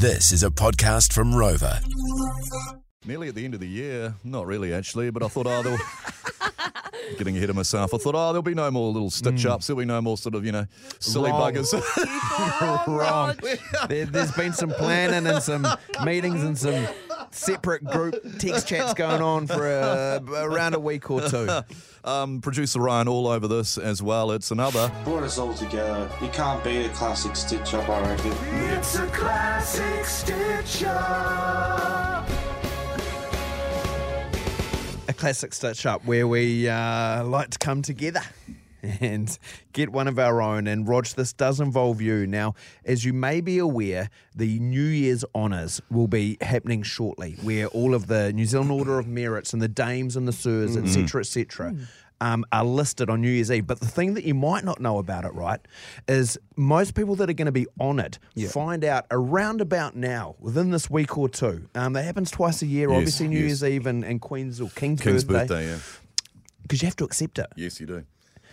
This is a podcast from Rova. Nearly at the end of the year, not really actually, but I thought, oh, there'll- getting ahead of myself. I thought, oh, there'll be no more little stitch ups. There'll be no more sort of, you know, silly Wrong. buggers. wrong. There, there's been some planning and some meetings and some separate group text chats going on for a, around a week or two. um, producer Ryan all over this as well. It's another. brought us all together. You can't beat a classic stitch up, I reckon. It's a classic stitch up. A classic stitch up where we uh, like to come together and get one of our own. And Rog, this does involve you. Now, as you may be aware, the New Year's Honours will be happening shortly, where all of the New Zealand Order of Merits and the Dames and the Sirs, etc., etc., um, are listed on New Year's Eve. But the thing that you might not know about it, right, is most people that are going to be on honoured find out around about now, within this week or two. Um, that happens twice a year, Yes, obviously New yes. Year's Eve and, and Queen's or King's, King's birthday, birthday, yeah. because you have to accept it. Yes, you do.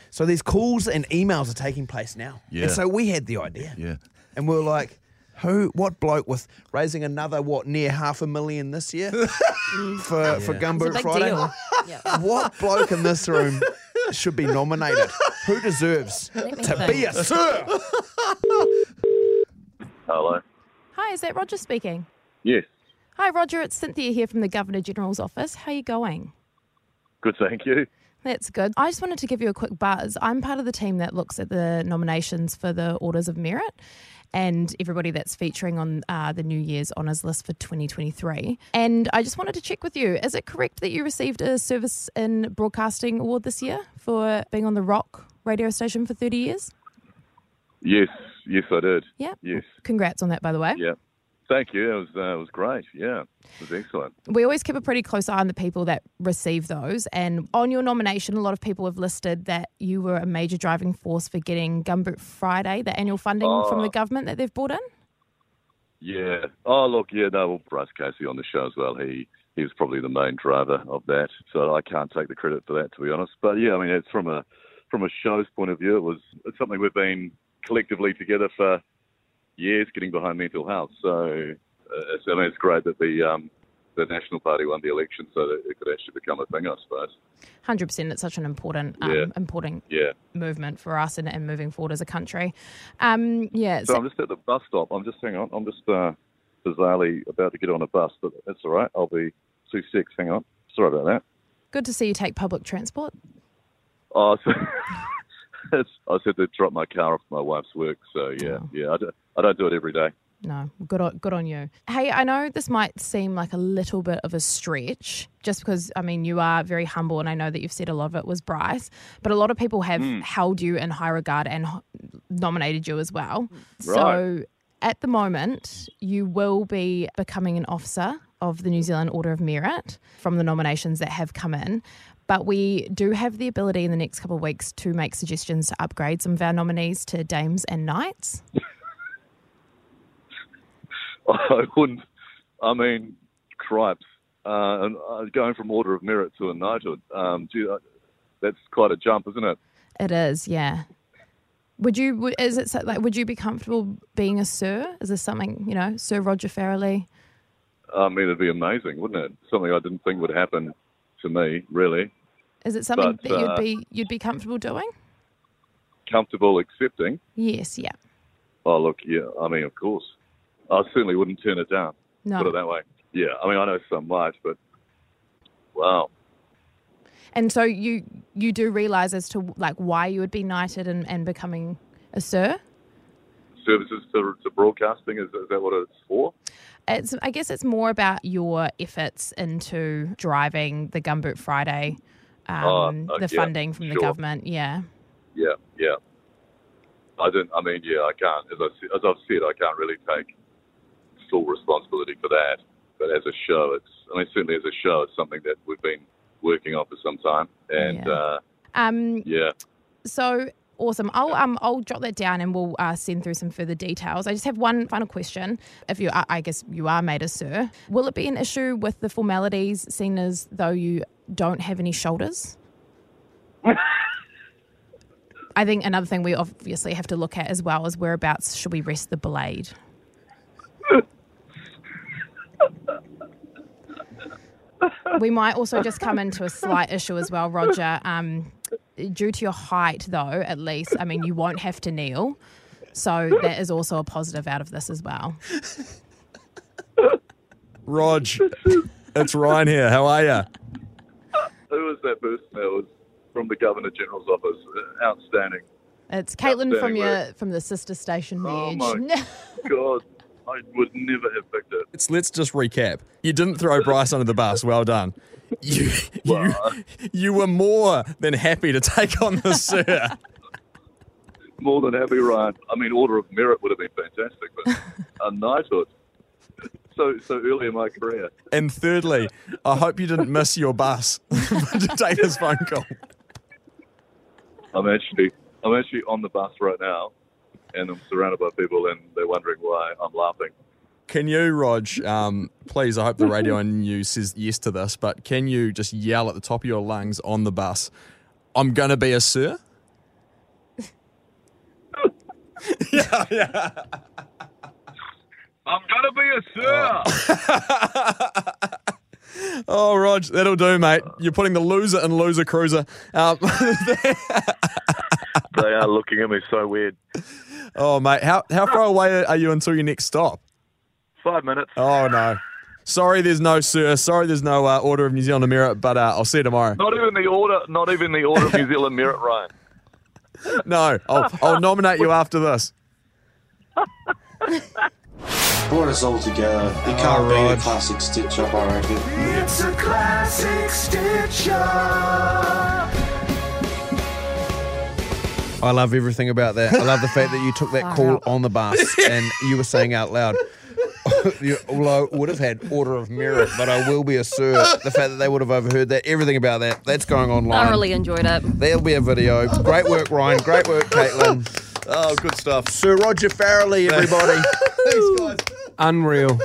So these calls and emails are taking place now. Yeah. And so we had the idea. Yeah. And we were like, who, what bloke with raising another, what, near half a million this year for, for Gumboot Friday? deal. What bloke in this room should be nominated? Who deserves to think. be a sir? Hello. Hi, is that Roger speaking? Yes. Hi, Roger. It's Cynthia here from the Governor General's office. How are you going? Good, thank you. That's good. I just wanted to give you a quick buzz. I'm part of the team that looks at the nominations for the Orders of Merit and everybody that's featuring on uh, the New Year's Honours list for 2023. And I just wanted to check with you is it correct that you received a Service in Broadcasting Award this year for being on the Rock radio station for 30 years? Yes, yes, I did. Yeah. Yes. Congrats on that, by the way. Yeah. Thank you. It was uh, it was great. Yeah, it was excellent. we always keep a pretty close eye on the people that receive those. And on your nomination, a lot of people have listed that you were a major driving force for getting Gumboot Friday, the annual funding from the government that they've brought in. Yeah. Oh, look, yeah, no, well, Bryce Casey on the show as well. He he was probably the main driver of that. So I can't take the credit for that, to be honest. But yeah, I mean, it's from a from a show's point of view, it was it's something we've been collectively together for years, getting behind mental health. So uh, it's, I mean, it's great that the um, the National Party won the election, so that it could actually become a thing, I suppose. Hundred percent, it's such an important, um, Yeah. important Yeah. movement for us and, and moving forward as a country. Um, yeah, So so- I'm just at the bus stop. I'm just hang on. I'm just uh, bizarrely about to get on a bus, but that's all right. I'll be two six. Hang on. Sorry about that. good to see you take public transport. Oh, so it's, I just had to drop my car off my wife's work. So yeah, Oh. yeah. I, don't, I don't do it every day. No, good on, good on you. Hey, I know this might seem like a little bit of a stretch, just because I mean you are very humble, and I know that you've said a lot of it was Bryce, but a lot of people have hmm. held you in high regard and nominated you as well. Hmm. Right. So at the moment, you will be becoming an officer of the New Zealand Order of Merit from the nominations that have come in. But we do have the ability in the next couple of weeks to make suggestions to upgrade some of our nominees to dames and knights. I wouldn't. I mean, cripes. Uh, and uh, going from order of merit to a knighthood. Um, gee, uh, that's quite a jump, isn't it? It is, yeah. Would you? would- Is it so- like? Would you be comfortable being a sir? Is this something you know, Sir Roger Farrelly? I mean, it'd be amazing, wouldn't it? Something I didn't think would happen to me, really. Is it something But, that you'd uh, be you'd be comfortable doing? Comfortable accepting. Yes, yeah. Oh, look, yeah. I mean, of course. I certainly wouldn't turn it down. No. Put it that way. Yeah. I mean, I know some might, but wow. And so you you do realize as to like why you would be knighted and, and becoming a sir. Services to, to broadcasting, is, is that what it's for? It's I guess it's more about your efforts into driving the Gumboot Friday, um, Oh, uh, the yeah, funding from the sure. government. Yeah. Yeah, yeah. I didn't. I mean, yeah, I can't. As, I, as I've said, I can't really take full responsibility for that. But as a show, it's. I mean, certainly as a show, it's something that we've been working on for some time. And Yeah. uh, Um, yeah, So awesome. I'll um I'll jot that down and we'll uh, send through some further details. I just have one final question. If you, are, I guess you are made a sir, will it be an issue with the formalities, seen as though you don't have any shoulders. I think another thing we obviously have to look at as well is whereabouts should we rest the blade. we might also just come into a slight issue as well, Roger. Um, due to your height, though, at least, I mean, you won't have to kneel. So that is also a positive out of this as well. Rog, it's Ryan here. How are you? Who was that person that was from the Governor General's office? Uh, Outstanding. It's Caitlin from your work. from the sister station, The Oh Edge. my God, I would never have picked it. Let's, let's just recap. You didn't throw Bryce under the bus. Well done. You, you, you were more than happy to take on the sir. more than happy, Ryan. I mean, Order of Merit would have been fantastic, but a knighthood. So, so early in my career. And thirdly, I hope you didn't miss your bus to take this phone call. I'm actually, I'm actually on the bus right now, and I'm surrounded by people, and they're wondering why I'm laughing. Can you, Rog, um, please, I hope the radio on you says yes to this, but can you just yell at the top of your lungs on the bus, I'm going to be a sir? yeah, yeah. I'm gonna be a sir. Oh, Rog, that'll do, mate. You're putting the loser and loser cruiser. Um, they are looking at me so weird. oh, mate, how, how far away are you until your next stop? Five minutes. Oh, no. Sorry, there's no sir. Sorry, there's no uh, Order of New Zealand Merit, but uh, I'll see you tomorrow. Not even the order. Not even the Order of New Zealand Merit, Ryan. No, I'll, I'll nominate you after this. Brought us all together. It oh, can't be a classic stitch up, I reckon. It's a classic stitch up. I love everything about that. I love the fact that you took that call on the bus and you were saying out loud, you, although would have had order of merit, but I will be a sir. The fact that they would have overheard that, everything about that, that's going online. Thoroughly enjoyed it. There'll be a video. Great work, Ryan. Great work, Caitlin. Oh, good stuff. Sir Roger Farrelly, everybody. Thanks, guys. Unreal.